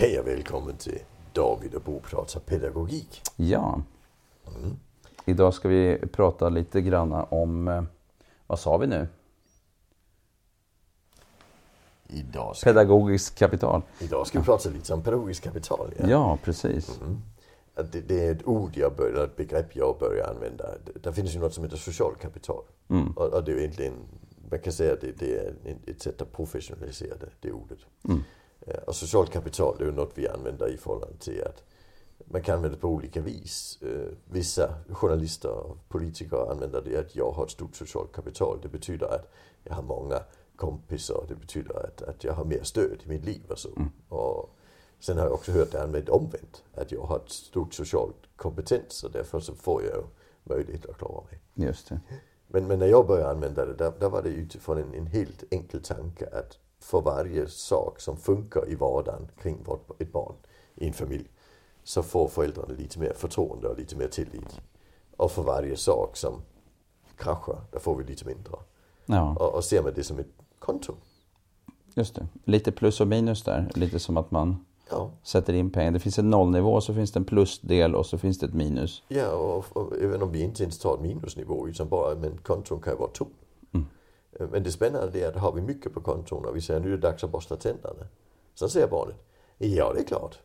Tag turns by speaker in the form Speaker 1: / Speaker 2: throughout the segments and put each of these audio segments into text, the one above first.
Speaker 1: Hej och välkommen till David och Bo pratar pedagogik.
Speaker 2: Ja. Idag ska vi prata lite grann om, eh, vad sa vi nu?
Speaker 1: Idag ska,
Speaker 2: Pedagogiskt kapital.
Speaker 1: idag ska vi prata lite om pedagogiskt kapital. Ja.
Speaker 2: Ja, precis.
Speaker 1: Att Det, det är ett ord jag börjar, ett begrepp jag börjar använda. Det- finns ju något som heter socialt kapital.
Speaker 2: Mm.
Speaker 1: Och, och det är egentligen, man kan säga att det, det är ett sätt att professionalisera det, det ordet.
Speaker 2: Mm.
Speaker 1: Eh, Och socialt kapital är ju något vi använder i förhållande till att man kan använda det på olika vis. Eh, Vissa journalister och politiker använder det att jag har ett stort socialt kapital. Det betyder att jag har många kompisar. Det betyder att, att jag har mer stöd i mitt liv och så. Och sen har jag också hört det använt omvänt. Att jag har ett stort socialt kompetens och därför så får jag möjlighet att klara mig.
Speaker 2: Just det.
Speaker 1: Men, men när jag började använda det, där, där var det utifrån en, en helt enkel tanke att för varje sak som funkar i vardagen kring ett barn i en familj så får föräldrarna lite mer förtroende och lite mer tillit. Och för varje sak som kraschar, där får vi lite mindre.
Speaker 2: Ja,
Speaker 1: Och, och ser man det som ett konto.
Speaker 2: just det. Lite plus och minus där. Lite som att man
Speaker 1: Ja,
Speaker 2: sätter in pengar. Det finns en nollnivå, så finns det en plusdel och så finns det ett minus.
Speaker 1: ja och, och även om vi inte ens tar minusnivå utan bara, men konton kan ju vara tom. Men det spännande är att har vi mycket på konton och vi säger nu är det dags att borsta tänderna. Så säger barnet, ja det är klart.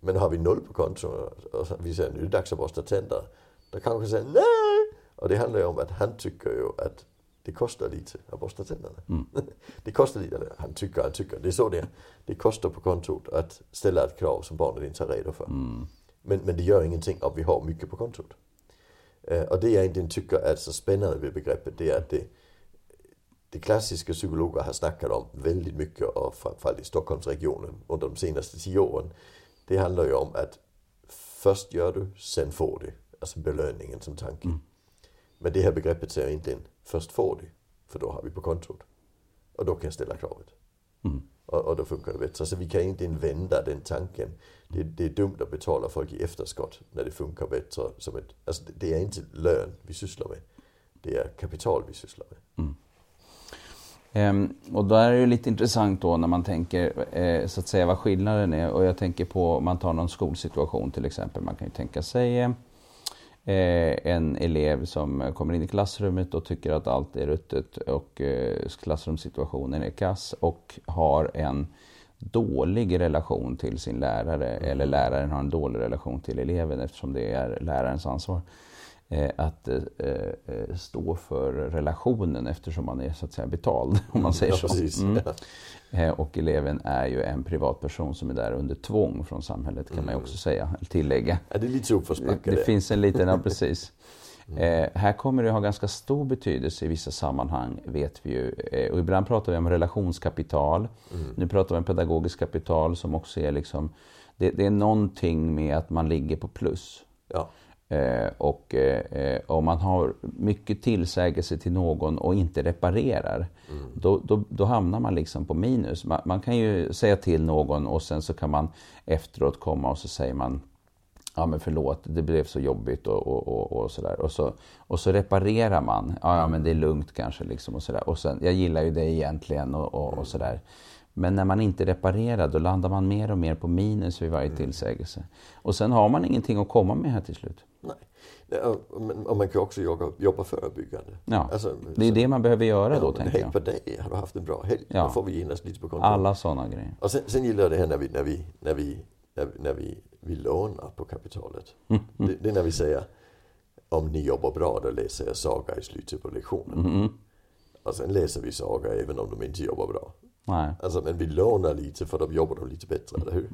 Speaker 1: Men har vi noll på konton och vi säger nu är det dags att borsta tänderna. Då kanske säger nej. Och det handlar ju om att han tycker ju att det kostar lite att borsta tänderna. det kostar lite, eller han tycker, han tycker, det är så det är. Det kostar på kontot att ställa ett krav som barnet inte är redo för. Men, men det gör ingenting om vi har mycket på kontot. Eh, och det jag egentligen tycker är så spännande med begreppet det är att det, det klassiska psykologer har snackat om väldigt mycket och framförallt i Stockholmsregionen under de senaste tio åren. Det handlar ju om att först gör du, sen får du. Alltså belöningen som tanke. Men det här begreppet säger egentligen först får du, för då har vi på kontot. Och då kan jag ställa kravet. Och, och då funkar det bättre. Så vi kan inte vända den tanken. Det, det är dumt att betala folk i efterskott när det funkar bättre. Som ett, alltså det- är inte lön vi sysslar med. Det är kapital vi sysslar med.
Speaker 2: Ehm, och då är det ju lite intressant då när man tänker eh, så att säga vad skillnaden är. Och jag tänker på om man tar någon skolsituation till exempel. Man kan ju tänka sig eh, en elev som kommer in i klassrummet och tycker att allt är ruttet och eh, klassrumssituationen är kass och har en dålig relation till sin lärare eller läraren har en dålig relation till eleven eftersom det är lärarens ansvar att eh, eh, stå för relationen eftersom man är så att säga betald om man säger
Speaker 1: Ja,
Speaker 2: så. Mm. Eh, Och eleven är ju en privatperson som är där under tvång från samhället kan man ju också säga, tillägga.
Speaker 1: Ja, det är lite uppförsbacke
Speaker 2: Det, det finns en liten, ja precis. Eh, här kommer det ha ganska stor betydelse i vissa sammanhang, vet vi ju. Eh, och ibland pratar vi om relationskapital. Nu pratar vi om pedagogiskt kapital som också är liksom, det, det är någonting med att man ligger på plus.
Speaker 1: Ja.
Speaker 2: Eh, och eh, om man har mycket tillsägelse till någon och inte reparerar, då, då, då hamnar man liksom på minus. Man, man kan ju säga till någon och sen så kan man efteråt komma och så säger man Ja men förlåt, det blev så jobbigt och, och, och, och sådär. Och så, och så reparerar man. Ja, ja men det är lugnt kanske liksom och sådär. Och sen, jag gillar ju det egentligen och, och, och sådär. Men när man inte reparerar då landar man mer och mer på minus vid varje tillsägelse. Och sen har man ingenting att komma med här till slut.
Speaker 1: Nej. Och, man kan också jobba, jobba förebyggande.
Speaker 2: Ja,
Speaker 1: Alltså,
Speaker 2: det är
Speaker 1: så-
Speaker 2: det man behöver göra då
Speaker 1: men
Speaker 2: tänker
Speaker 1: Hej
Speaker 2: jag.
Speaker 1: på dig, har du haft en bra helg?
Speaker 2: Ja.
Speaker 1: Då får vi genast lite på kontot.
Speaker 2: Alla sådana grejer.
Speaker 1: Och sen, sen gillar jag det här när vi, när vi, när vi, när, vi- när vi, vi lånar på kapitalet. Det, det är när vi säger om ni jobbar bra då läser jag saga i slutet på lektionen. Och sen läser vi saga även om de inte jobbar bra.
Speaker 2: Nej.
Speaker 1: Alltså, men vi lånar lite för då jobbar de lite bättre, eller hur?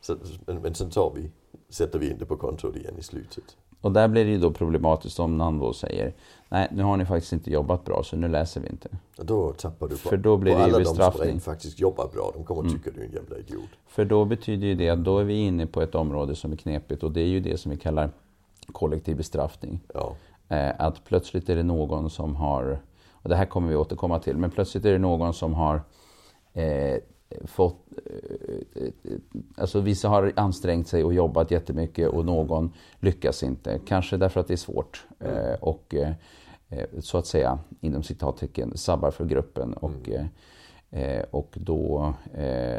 Speaker 1: Så, men, men sen tar vi, sätter vi in det på kontot igen i slutet.
Speaker 2: Och där blir det ju då problematiskt om någon då säger Nej, nu har ni faktiskt inte jobbat bra så nu läser vi inte.
Speaker 1: Och då tappar du på,
Speaker 2: För då blir det ju
Speaker 1: alla de som
Speaker 2: bestraffning.
Speaker 1: faktiskt jobbar bra. De kommer att tycka du är en jävla idiot.
Speaker 2: För då betyder ju det att då är vi inne på ett område som är knepigt och det är ju det som vi kallar kollektiv bestraffning.
Speaker 1: Ja.
Speaker 2: Eh, att plötsligt är det någon som har, och det här kommer vi återkomma till, men plötsligt är det någon som har eh, fått, eh, eh, alltså vissa har ansträngt sig och jobbat jättemycket och någon lyckas inte. Kanske därför att det är svårt eh, och eh, eh, så att säga inom citattecken sabbar för gruppen. Och, eh, och då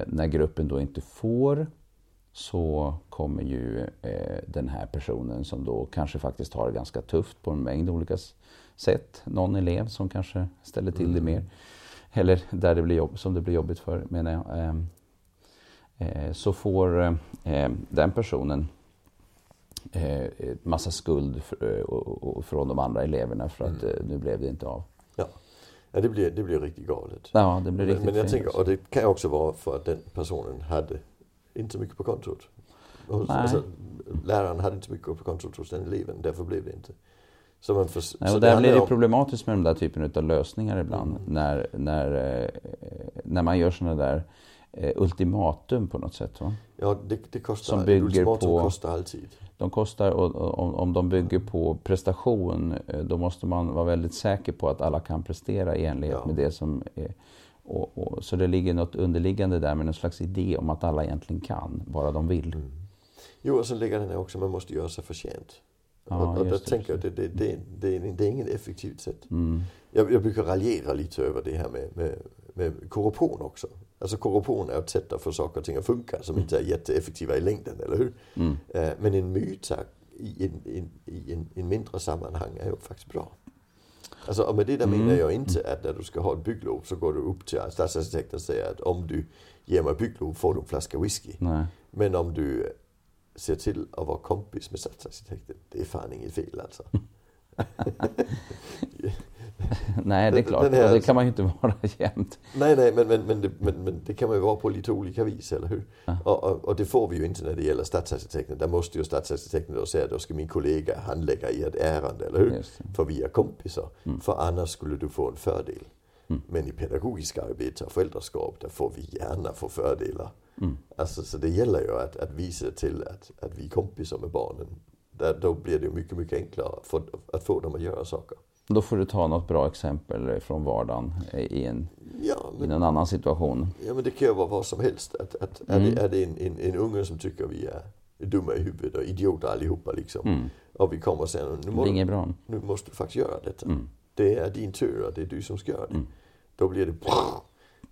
Speaker 2: när gruppen då inte får så kommer ju den här personen som då kanske faktiskt har det ganska tufft på en mängd olika sätt. Någon elev som kanske ställer till det mm. mer. Eller där det blir jobb, som det blir jobbigt för menar jag. Ehm, eh, så får eh, den personen eh, massa skuld från de andra eleverna för att mm. nu blev det inte av.
Speaker 1: Ja. Ja, det blir, det blir riktigt galet.
Speaker 2: Ja, det blir riktigt
Speaker 1: Men, jag tänker, och det kan också vara för att den personen hade inte så mycket på kontot. Alltså, läraren hade inte mycket på kontot hos den eleven, därför blev det inte.
Speaker 2: Så man för, Nej, och där blir det om... problematiskt med den där typen av lösningar ibland. Mm. När, när, eh, när man gör sådana där eh, ultimatum på något sätt. Va?
Speaker 1: Ja, det, det kostar. Som bygger ultimatum på, kostar alltid.
Speaker 2: De kostar, och, och, om, om de bygger på prestation, eh, då måste man vara väldigt säker på att alla kan prestera i enlighet ja. med det som är och, och, så det ligger något underliggande där med någon slags idé om att alla egentligen kan, bara de vill. Mm.
Speaker 1: Jo, och så ligger den också, man måste göra sig förtjänt. Ja, och, och där tänker jag, det, det, det, det, det är inget effektivt sätt. Mm. Jag, jag brukar raljera lite över det här med, med, med korruption också. Alltså korruption är ett sätt att få saker och ting att funka som inte är jätteeffektiva i längden, eller hur? Mm. Eh, men en myta i en, i, i en, en mindre sammanhang är ju faktiskt bra. Alltså, och med det där mm. menar jag inte att när du ska ha ett bygglov så går du upp till stadsarkitekten och säger att om du ger mig bygglov får du en flaska whisky. Nej. Men om du ser till att vara kompis med stadsarkitekten, det är fan inget fel alltså.
Speaker 2: nej, det är klart. Här, det kan man ju inte vara jämt.
Speaker 1: Nej, nej, men, men, men, det, men, men det kan man ju vara på lite olika vis, eller hur? Ja. Och, och, och, det får vi ju inte när det gäller stadsarkitekten. Där måste ju stadsarkitekten då säga, då ska min kollega handlägga i ett ärende, eller hur? För vi är kompisar. Mm. För annars skulle du få en fördel. Mm. Men i pedagogiska arbete och föräldraskap, där får vi gärna få fördelar. Mm. Alltså, så det gäller ju att, att visa till att, att vi är kompisar med barnen. Där, då blir det mycket, mycket enklare för, att få dem att göra saker.
Speaker 2: Då får du ta något bra exempel från vardagen i en, ja, men, i någon annan situation.
Speaker 1: Ja men det kan ju vara vad som helst. Att, att mm. Är det, är det en, en, en unge som tycker vi är dumma i huvudet och idioter allihopa liksom. Mm. Och vi kommer och säger nu, må, nu måste du faktiskt göra detta. Mm. Det är din tur och det är du som ska göra det. Då blir det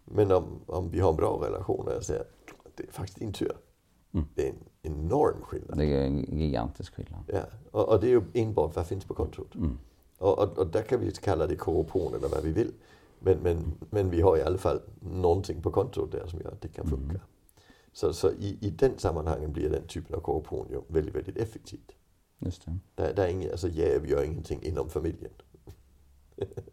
Speaker 1: Men om, om vi har en bra relation och jag säger det är faktiskt din tur. Mm. Det är en enorm skillnad.
Speaker 2: Det är en gigantisk skillnad.
Speaker 1: Ja, och, och det är ju enbart vad finns på kontot. Mm. Och, och, och, där kan vi kalla det korruption eller vad vi vill. Men, men, men vi har i alla fall någonting på kontot där som gör att det kan funka. Mm. Så, så i, i den sammanhangen blir den typen av korruption ju väldigt, väldigt effektivt.
Speaker 2: Just det.
Speaker 1: Där, där är ingen, alltså jäv gör ingenting inom familjen.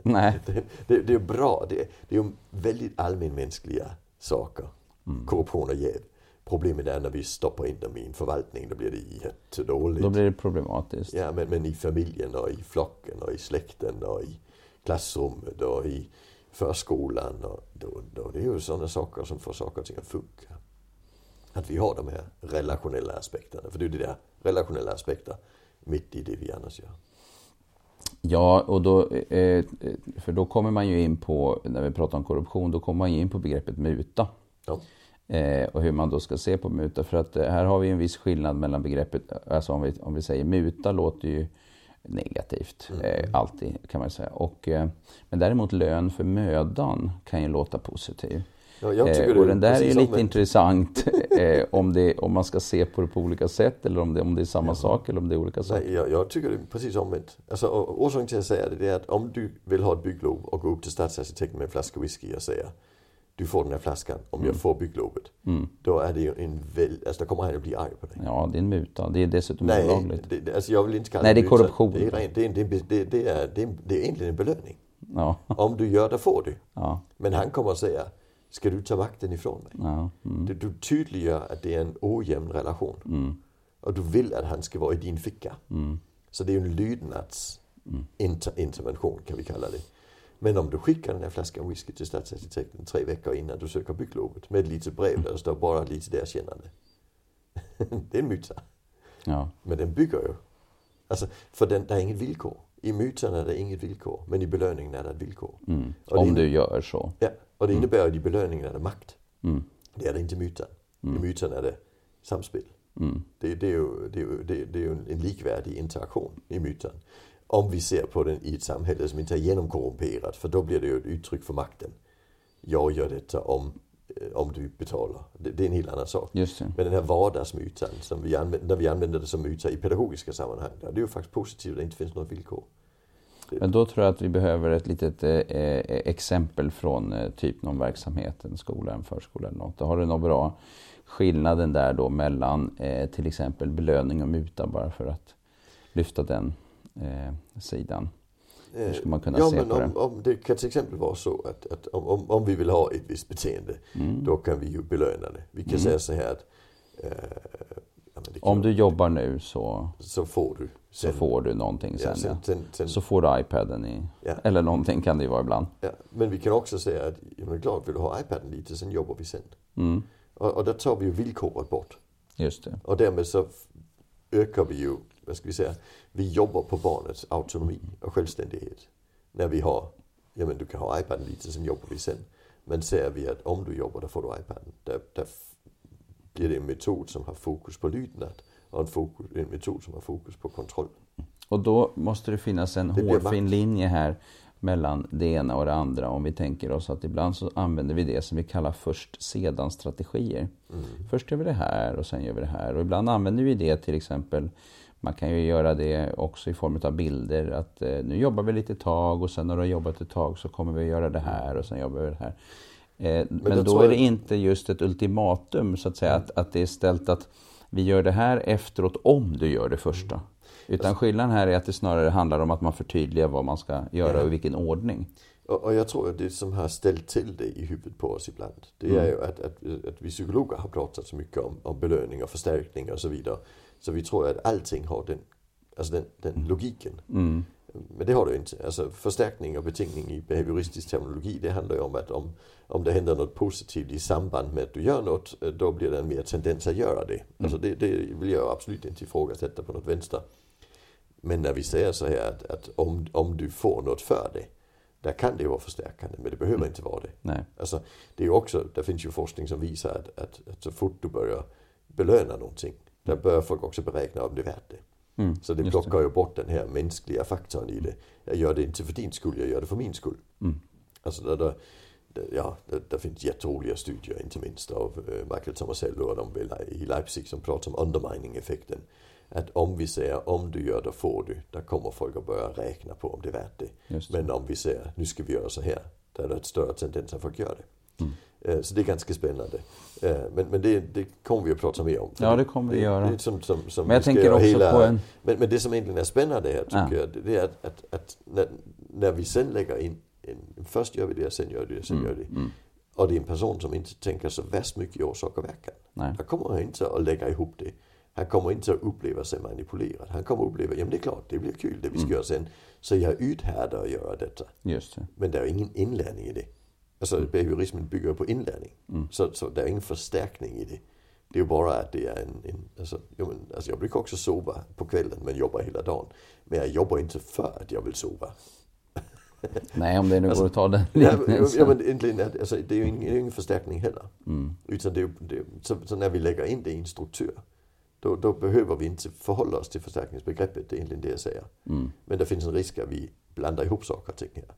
Speaker 2: Nej.
Speaker 1: det, det, det, är bra. Det, det är ju väldigt allmänmänskliga saker. Mm. Korruption och jäv. Problemet är när vi stoppar in dem i en förvaltning, då blir det jättedåligt.
Speaker 2: Då blir det problematiskt.
Speaker 1: Ja, men, men i familjen och i flocken och i släkten och i klassrummet och i förskolan. Och då, då, det är ju sådana saker som får saker och ting att funka. Att vi har de här relationella aspekterna. För det är ju det där relationella aspekter mitt i det vi annars gör.
Speaker 2: Ja, och då, eh, för då kommer man ju in på, när vi pratar om korruption, då kommer man ju in på begreppet muta. Ja. Eh, och hur man då ska se på muta. För att eh, här har vi en viss skillnad mellan begreppet, alltså om vi, om vi säger muta låter ju negativt, mm. eh, alltid kan man säga. Och, eh, men däremot lön för mödan kan ju låta positiv. Ja, eh, och den där är ju lite intressant eh, om, det, om man ska se på det på olika sätt eller om det, om det är samma ja. sak eller om det är olika saker.
Speaker 1: Nej, jag, jag tycker det är precis omvänt. Alltså, orsaken till att säga det är att om du vill ha ett bygglov och gå upp till stadsarkitekten med en flaska whisky och säga du får den här flaskan om mm. jag får bygglovet. Mm. Då är det ju en väl, alltså då kommer han att bli arg på dig.
Speaker 2: Ja, det är en muta. Det är dessutom
Speaker 1: Nej,
Speaker 2: olagligt.
Speaker 1: Det, alltså jag vill inte kalla
Speaker 2: Nej, det är korruption.
Speaker 1: Det är, rent, det, är, det, är, det, är, det, är, det är egentligen en belöning. Ja. Om du gör det får du. Ja. Men han kommer att säga, ska du ta makten ifrån mig? Ja. Mm. Du, du tydliggör att det är en ojämn relation. Mm. Och du vill att han ska vara i din ficka. Mm. Så det är en lydnadsintervention mm. kan vi kalla det. Men om du skickar den här flaskan whisky till stadsarkitekten tre veckor innan du söker bygglovet med ett litet brev där det står bara lite erkännande. det är en myta. Ja. Men den bygger ju. Alltså, för den, det är inget villkor. I myten är det inget villkor, men i belöningen är det ett villkor.
Speaker 2: Mm. Om du gör så.
Speaker 1: Ja, och det mm. innebär att i belöningen är det makt. Mm. Det är det inte i myten. Mm. I myten är det samspel. Mm. Det, det, är ju, det, är ju, det, det är en likvärdig interaktion i myten. Om vi ser på den i ett samhälle som inte är genomkorrumperat, för då blir det ju ett uttryck för makten. Jag gör detta om eh, om du betalar. Det, är en helt annan sak.
Speaker 2: Just det.
Speaker 1: Men den här vardagsmytan, som vi använder, när vi använder det som myta i pedagogiska sammanhang, det är ju faktiskt positivt att det inte finns något villkor.
Speaker 2: Men då tror jag att vi behöver ett litet eh, eh, exempel från eh, typ någon verksamhet, en skola, en förskola eller något. Då har du något bra skillnaden där då mellan eh, till exempel belöning och muta bara för att lyfta den eh, sidan. Hur ska man kunna
Speaker 1: ja,
Speaker 2: se
Speaker 1: men
Speaker 2: på
Speaker 1: om,
Speaker 2: det?
Speaker 1: om det kan till exempel vara så att, att om, om, om vi vill ha ett visst beteende,
Speaker 2: Mm.
Speaker 1: då kan vi ju belöna det. Vi kan säga så här att
Speaker 2: Om du jobbar nu så,
Speaker 1: så får du.
Speaker 2: så får du någonting
Speaker 1: ja,
Speaker 2: sen.
Speaker 1: sen,
Speaker 2: Ja.
Speaker 1: sen, sen,
Speaker 2: Så får du iPaden i,
Speaker 1: Ja.
Speaker 2: eller någonting kan det ju vara ibland.
Speaker 1: ja. Men vi kan också säga att ja, men klart, vill du ha iPaden lite, sen jobbar vi sen.
Speaker 2: Mm.
Speaker 1: Och, och där tar vi ju villkoret bort.
Speaker 2: Just det.
Speaker 1: Och därmed så ökar vi ju, vad ska vi säga, vi jobbar på barnets autonomi och självständighet. När vi har, ja men du kan ha iPaden lite, sen jobbar vi sen. Men säger vi att om du jobbar, då får du iPaden. Där, där det en metod som har fokus på lydnad och en, fokus, en metod som har fokus på kontroll.
Speaker 2: Och då måste det finnas en
Speaker 1: Det
Speaker 2: hårfin linje här mellan det ena och det andra. Om vi tänker oss att ibland så använder vi det som vi kallar först sedan strategier.
Speaker 1: Mm.
Speaker 2: Först gör vi det här och sen gör vi det här. Och ibland använder vi det till exempel man kan ju göra det också i form av bilder. Att eh, nu jobbar vi lite tag och sen när du har jobbat ett tag så kommer vi att göra det här och sen jobbar vi det här. Eh, men
Speaker 1: det
Speaker 2: då är det inte just ett ultimatum så att säga. Att, att det är ställt att vi gör det här efteråt om du gör det första. Utan skillnaden här är att det snarare handlar om att man förtydligar vad man ska göra och i vilken ordning.
Speaker 1: Och, och jag tror att det som har ställt till det i huvudet på oss ibland, det är ju att, att, att vi psykologer har pratat så mycket om, om belöning och förstärkning och så vidare. Så vi tror att allting har den, alltså den, den logiken.
Speaker 2: Mm.
Speaker 1: Men det har det inte. Alltså förstärkning och betingning i behavioristisk terminologi, det handlar ju om att om, om det händer något positivt i samband med att du gör något, eh, då blir det en mer tendens att göra det. Alltså det, det vill jag absolut inte ifrågasätta på något vänster. Men när vi säger så här att, att om, om du får något för det, där kan det vara förstärkande, men det behöver inte vara det.
Speaker 2: Nej.
Speaker 1: Alltså, det är också, det finns ju forskning som visar att, att, att så fort du börjar belöna någonting, där börjar folk också beräkna om det är värt det.
Speaker 2: Mm.
Speaker 1: Så det plockar ju bort den här mänskliga faktorn i det. Jag gör det inte för din skull, jag gör det för min skull.
Speaker 2: Mm.
Speaker 1: Alltså där, där, ja, där, där finns jätteroliga studier, inte minst av eh, Michael Tomasello och de i Leipzig som pratar om undermining-effekten. Att om vi säger om du gör det får du, där kommer folk att börja räkna på om det är värt det.
Speaker 2: Det.
Speaker 1: Men om vi säger nu ska vi göra så här, där är det ett större tendens att folk gör det.
Speaker 2: Mm.
Speaker 1: Eh, Så det är ganska spännande. Eh, Men, men det, det kommer vi att prata mer om.
Speaker 2: Ja, det kommer vi
Speaker 1: det,
Speaker 2: göra.
Speaker 1: Det som, som, som
Speaker 2: Men jag tänker också på en-
Speaker 1: Men, men det som egentligen är spännande här tycker
Speaker 2: Ja.
Speaker 1: jag, det är att, att, att när, när vi sen lägger in, en, först gör vi det, sen gör vi det, sen gör vi det.
Speaker 2: Mm.
Speaker 1: Och det är en person som inte tänker så värst mycket i orsak och verkan.
Speaker 2: Nej.
Speaker 1: Han kommer inte att lägga ihop det. Han kommer inte att uppleva sig manipulerad. Han kommer att uppleva, ja men det är klart, det blir kul det vi ska göra sen. Så jag uthärdar att göra detta.
Speaker 2: Just det.
Speaker 1: Men det är ingen inlärning i det. Alltså behaviorismen bygger på inlärning. Så, så det är ingen förstärkning i det. Det är ju bara att det är en... en alltså, jo, men, alltså jag brukar också sova på kvällen men jobbar hela dagen. Men jag jobbar inte för att jag vill sova.
Speaker 2: Nej, om det nu går att ta den liknelsen.
Speaker 1: ja, men egentligen, alltså, det är ju ingen, ingen förstärkning heller. Utan det det, så, så när vi lägger in det i en struktur, då, då behöver vi inte förhålla oss till förstärkningsbegreppet, det är egentligen det jag säger. Men det finns en risk att vi blandar ihop saker och ting här.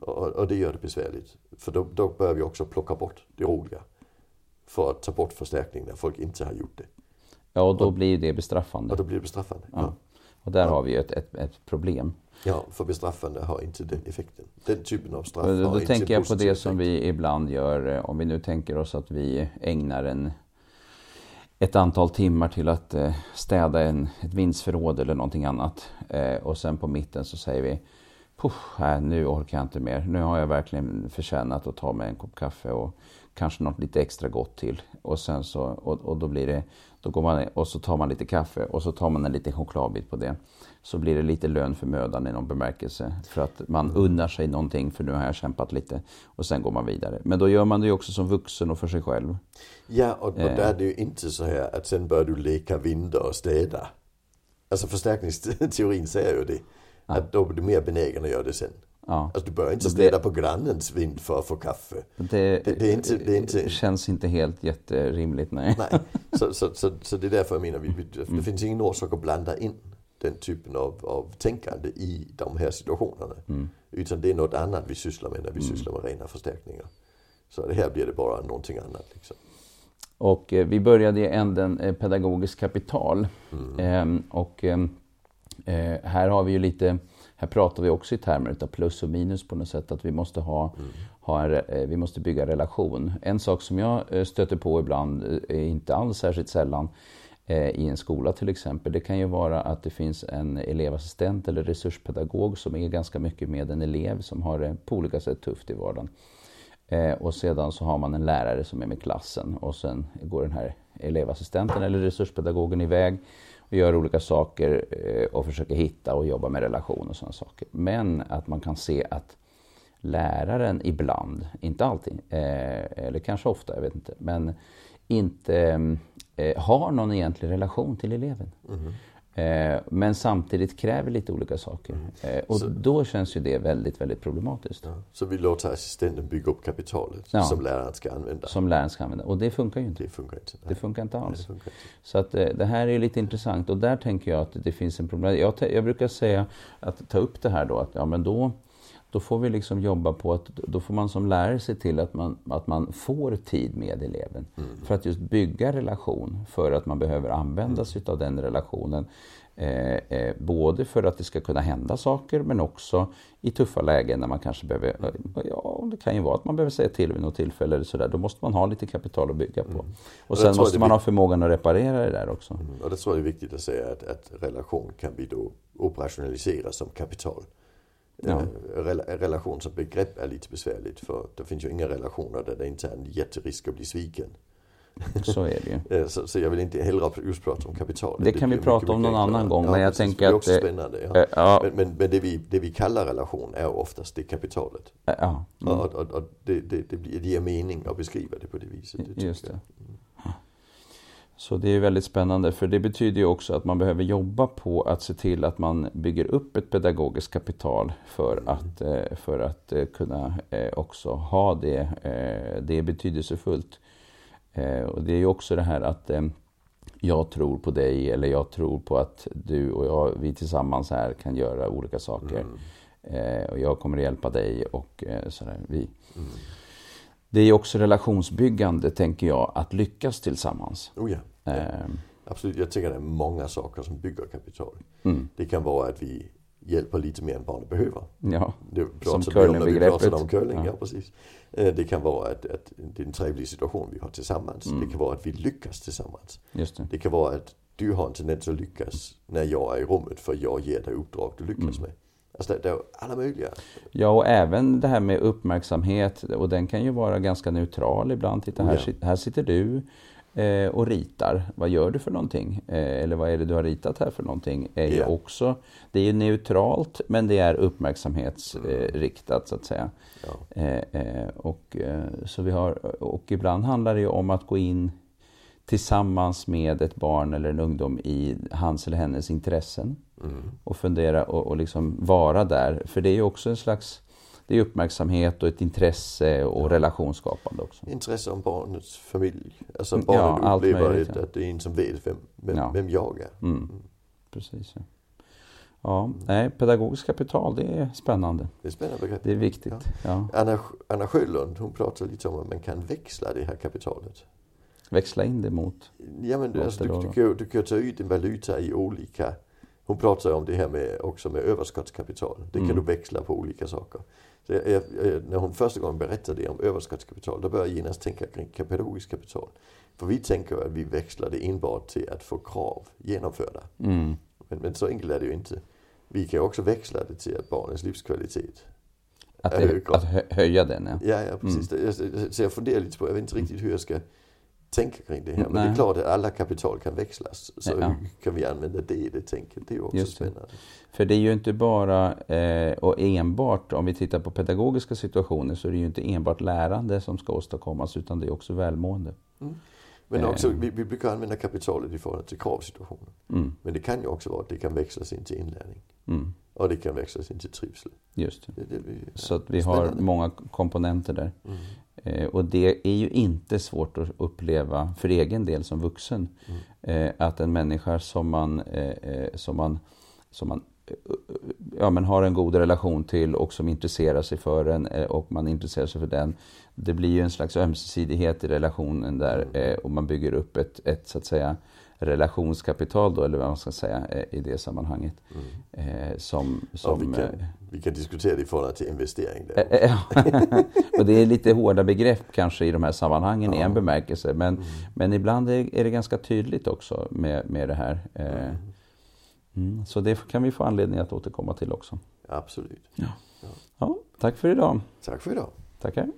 Speaker 1: Och, och det gör det besvärligt. För då, då börjar vi också plocka bort det roliga. För att ta bort förstärkning när folk inte har gjort det.
Speaker 2: Ja, och då blir ju det bestraffande.
Speaker 1: Och då blir det bestraffande. Ja.
Speaker 2: Och där har vi ju ett, ett, ett problem.
Speaker 1: ja, för bestraffande har inte den effekten. Den typen av straff
Speaker 2: Och Då, då tänker jag på det som
Speaker 1: effekt.
Speaker 2: vi ibland gör, eh, om vi nu tänker oss att vi ägnar en, ett antal timmar till att eh, städa en, ett vindsförråd eller någonting annat. Eh, och sen på mitten så säger vi, Puff, äh, nu orkar jag inte mer. Nu har jag verkligen förtjänat att ta mig en kopp kaffe och kanske något lite extra gott till. Och sen så, och, och då blir det, då går man och så tar man lite kaffe och så tar man en liten chokladbit på det. Så blir det lite lön för mödan i någon bemärkelse. För att man unnar sig någonting för nu har jag kämpat lite. Och sen går man vidare. Men då gör man det ju också som vuxen och för sig själv.
Speaker 1: Ja, och, och
Speaker 2: Eh.
Speaker 1: där är det ju inte så här att sen börjar du leka vinda och städa. Alltså förstärkningsteorin säger ju det. Att då blir du mer benägen att göra det sen.
Speaker 2: Ja.
Speaker 1: Alltså du börjar inte städa på grannens vind för att få kaffe.
Speaker 2: Det,
Speaker 1: Det- det inte- det inte-
Speaker 2: känns inte helt jätterimligt. Nej.
Speaker 1: Nej, så, så, så, så det är därför jag menar, vi, vi,
Speaker 2: Mm.
Speaker 1: det finns ingen orsak att blanda in den typen av, av tänkande i de här situationerna.
Speaker 2: Mm.
Speaker 1: Utan det är något annat vi sysslar med när vi sysslar med rena förstärkningar. Så det här blir det bara någonting annat. Liksom.
Speaker 2: Och eh, vi började i änden eh, pedagogiskt kapital.
Speaker 1: Mm.
Speaker 2: Ehm, och ehm, eh, här har vi ju lite, här pratar vi också i termer av plus och minus på något sätt. Att vi måste ha,
Speaker 1: Mm.
Speaker 2: ha eh, vi måste bygga relation. En sak som jag eh, stöter på ibland, eh, inte alls särskilt sällan, eh, i en skola till exempel. Det kan ju vara att det finns en elevassistent eller resurspedagog som är ganska mycket med en elev som har det på olika sätt tufft i vardagen. Eh, och sedan så har man en lärare som är med klassen och sen går den här elevassistenten eller resurspedagogen iväg och gör olika saker eh, och försöker hitta och jobba med relation och sådana saker. Men att man kan se att läraren ibland, inte alltid, eh, eller kanske ofta, jag vet inte, men inte eh, har någon egentlig relation till eleven. Mm men samtidigt kräver lite olika saker. Eh, och
Speaker 1: Så-
Speaker 2: då känns ju det väldigt, väldigt problematiskt.
Speaker 1: Ja. Så vi låter assistenten bygga upp kapitalet
Speaker 2: Ja.
Speaker 1: som läraren ska använda.
Speaker 2: Som läraren ska använda. Och det funkar ju inte.
Speaker 1: Det funkar inte. Nej.
Speaker 2: Det funkar inte
Speaker 1: Nej,
Speaker 2: alls.
Speaker 1: det funkar inte.
Speaker 2: Så att eh, det här är lite intressant och där tänker jag att det finns en problem. Jag, jag brukar säga att ta upp det här då att ja men då, då får vi liksom jobba på att då får man som lärare se till att man, att man får tid med eleven. För att just bygga relation för att man behöver använda sig av den relationen. Eh, eh, både för att det ska kunna hända saker men också i tuffa lägen när man kanske behöver, eh, ja det kan ju vara att man behöver säga till vid något tillfälle eller sådär. Då måste man ha lite kapital att bygga på. Och
Speaker 1: jag
Speaker 2: sen måste man ha förmågan att reparera det där också.
Speaker 1: Mm. Och det tror jag är viktigt att säga att, att relation kan vi då operationalisera som kapital.
Speaker 2: Ja.
Speaker 1: Eh, rela- relation som begrepp är lite besvärligt för det finns ju inga relationer där det inte är en jätterisk att bli sviken.
Speaker 2: Så är det ju.
Speaker 1: Eh, Så, så jag vill inte hellre just prata om kapital.
Speaker 2: Det kan vi prata om någon annan gång,
Speaker 1: Ja,
Speaker 2: men jag
Speaker 1: precis.
Speaker 2: tänker
Speaker 1: det är
Speaker 2: att,
Speaker 1: också
Speaker 2: eh,
Speaker 1: spännande. Ja.
Speaker 2: Eh, Ja,
Speaker 1: Men, men, men det, vi, det vi kallar relation är oftast det kapitalet.
Speaker 2: ja, mm,
Speaker 1: Och, och, och det, det, det, det ger mening att beskriva det på det viset. Det
Speaker 2: just det. Så det är väldigt spännande för det betyder ju också att man behöver jobba på att se till att man bygger upp ett pedagogiskt kapital för att, eh, för att eh, kunna eh, också ha det. Det är betydelsefullt. Och det är ju också det här att jag tror på dig eller jag tror på att du och jag, vi tillsammans här kan göra olika saker. Eh, Och jag kommer att hjälpa dig och sådär. Vi, det är också relationsbyggande, tänker jag, att lyckas tillsammans.
Speaker 1: Oh ja,
Speaker 2: Eh,
Speaker 1: absolut. Jag tycker det är många saker som bygger kapital.
Speaker 2: Mm.
Speaker 1: Det kan vara att vi hjälper lite mer än barnet behöver.
Speaker 2: ja,
Speaker 1: Det
Speaker 2: Som curlingbegreppet.
Speaker 1: om curling. Ja.
Speaker 2: Ja.
Speaker 1: precis. Eh, Det kan vara att, att det är en trevlig situation vi har tillsammans.
Speaker 2: Mm.
Speaker 1: Det kan vara att vi lyckas tillsammans.
Speaker 2: just det.
Speaker 1: Det kan vara att du har en tendens att lyckas när jag är i rummet för jag ger dig uppdrag du lyckas
Speaker 2: Mm.
Speaker 1: med. Alltså det, det alla möjliga.
Speaker 2: Ja, och även det här med uppmärksamhet. Och den kan ju vara ganska neutral ibland. Titta, här,
Speaker 1: ja.
Speaker 2: här sitter du eh, och ritar. Vad gör du för någonting? Eh, eller vad är det du har ritat här för någonting? Är ju
Speaker 1: Ja.
Speaker 2: också, det är ju neutralt, men det är uppmärksamhetsriktat eh, så att säga.
Speaker 1: Ja.
Speaker 2: Eh, eh, och, eh, så vi har, och ibland handlar det ju om att gå in tillsammans med ett barn eller en ungdom i hans eller hennes intressen.
Speaker 1: Mm.
Speaker 2: Och fundera och, och liksom vara där. För det är ju också en slags det är uppmärksamhet och ett intresse och relationsskapande också.
Speaker 1: Intresse om barnets familj. Alltså
Speaker 2: Mm,
Speaker 1: barnet
Speaker 2: ja, allt
Speaker 1: upplever
Speaker 2: möjligt,
Speaker 1: att,
Speaker 2: ja.
Speaker 1: att det är en som vet vem, vem,
Speaker 2: Ja.
Speaker 1: vem jag är.
Speaker 2: Mm. Precis. Ja. ja, nej, pedagogiskt kapital, det är spännande.
Speaker 1: Det är spännande begrepp.
Speaker 2: Det är viktigt. Ja.
Speaker 1: Anna, Anna Sjölund hon pratar lite om att man kan växla det här kapitalet.
Speaker 2: Växla in det mot.
Speaker 1: Ja men alltså, du, du, kan, du kan ta ut en valuta i olika Hon pratar om det här med också med överskottskapital. Det kan
Speaker 2: Mm.
Speaker 1: du växla på olika saker. Jag, jag, när hon första gången berättade det om överskottskapital då började jag genast tänka kring pedagogiskt kapital. För vi tänker att vi växlar det enbart till att få krav genomförda.
Speaker 2: Mm.
Speaker 1: Men, men så enkelt är det ju inte. Vi kan också växla det till att barnens livskvalitet
Speaker 2: Att, det, att hö- höja den, ja.
Speaker 1: Ja, ja precis.
Speaker 2: Mm.
Speaker 1: Jag- Så jag funderar lite på, jag vet inte riktigt hur jag ska tänka kring det här. Men det är
Speaker 2: Nej.
Speaker 1: klart att alla kapital kan växlas. Så
Speaker 2: Ja.
Speaker 1: kan vi använda det i det tänket? Det är ju också
Speaker 2: Just det.
Speaker 1: spännande.
Speaker 2: För det är ju inte bara eh, och enbart, om vi tittar på pedagogiska situationer, så är det ju inte enbart lärande som ska åstadkommas, utan det är också välmående.
Speaker 1: Men
Speaker 2: Eh.
Speaker 1: också, vi, vi brukar använda kapitalet i förhållande till kravsituationen.
Speaker 2: Mm.
Speaker 1: Men det kan ju också vara att det kan växlas in till inlärning.
Speaker 2: Mm.
Speaker 1: Och det kan växlas in till trivsel.
Speaker 2: Just det.
Speaker 1: Det, det, vi,
Speaker 2: Så att vi har många komponenter där.
Speaker 1: Mm.
Speaker 2: Eh, och det är ju inte svårt att uppleva för egen del som vuxen.
Speaker 1: Mm.
Speaker 2: Eh, att en människa som man, eh, som man, som man ja, men har en god relation till och som intresserar sig för en och man intresserar sig för den. Det blir ju en slags ömsesidighet i relationen där mm. och man bygger upp ett, ett så att säga relationskapital då, eller vad man ska säga i det sammanhanget. Mm. som, som,
Speaker 1: ja, vi, kan, vi kan diskutera det i förhållande till investering.
Speaker 2: Och det är lite hårda begrepp kanske i de här sammanhangen ja. i en bemärkelse. Men, mm. men ibland är, är, det ganska tydligt också med, med det här. Mm. Mm, så det kan vi få anledning att återkomma till också.
Speaker 1: Absolut.
Speaker 2: Ja. Ja. ja tack för idag.
Speaker 1: Tack för idag.
Speaker 2: Tackar.